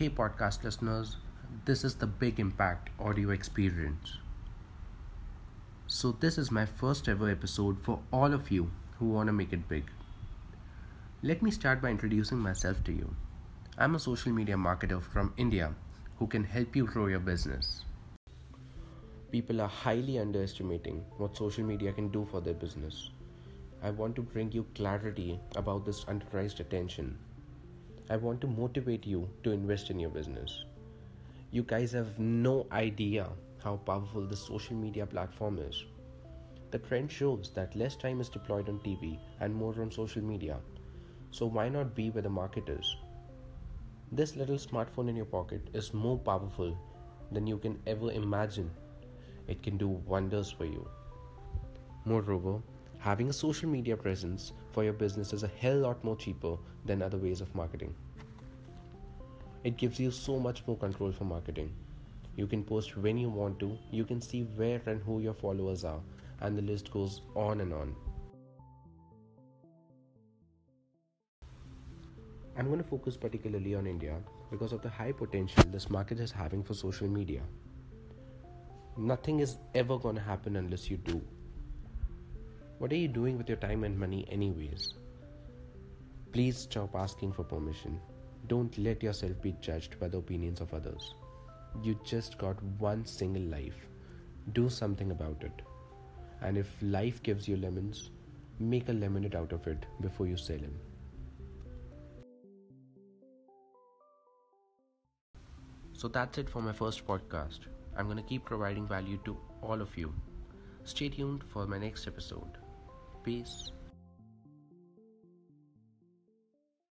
Hey, podcast listeners, this is the Big Impact audio experience. So, this is my first ever episode for all of you who want to make it big. Let me start by introducing myself to you. I'm a social media marketer from India who can help you grow your business. People are highly underestimating what social media can do for their business. I want to bring you clarity about this underpriced attention I want to motivate you to invest in your business. You guys have no idea how powerful the social media platform is. The trend shows that less time is deployed on TV and more on social media. So why not be where the market is? This little smartphone in your pocket is more powerful than you can ever imagine. It can do wonders for you. Moreover, having a social media presence for your business is a hell lot more cheaper than other ways of marketing. It gives you so much more control for marketing. You can post when you want to, you can see where and who your followers are, and the list goes on and on. I'm going to focus particularly on India because of the high potential this market is having for social media. Nothing is ever going to happen unless you do. What are you doing with your time and money, anyways? Please stop asking for permission. Don't let yourself be judged by the opinions of others. You just got one single life. Do something about it. And if life gives you lemons, make a lemonade out of it before you sell them. So that's it for my first podcast. I'm going to keep providing value to all of you. Stay tuned for my next episode. Peace.